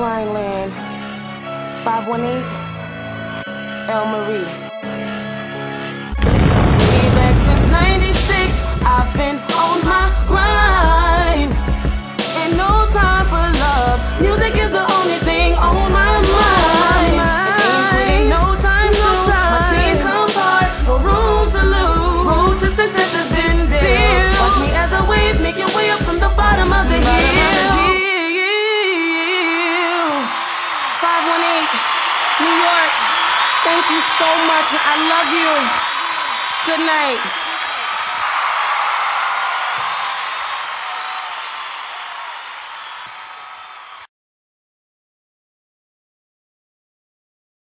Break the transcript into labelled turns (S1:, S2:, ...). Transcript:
S1: Grindland, 518 El Marie. New York, thank you so much. I love you. Good night.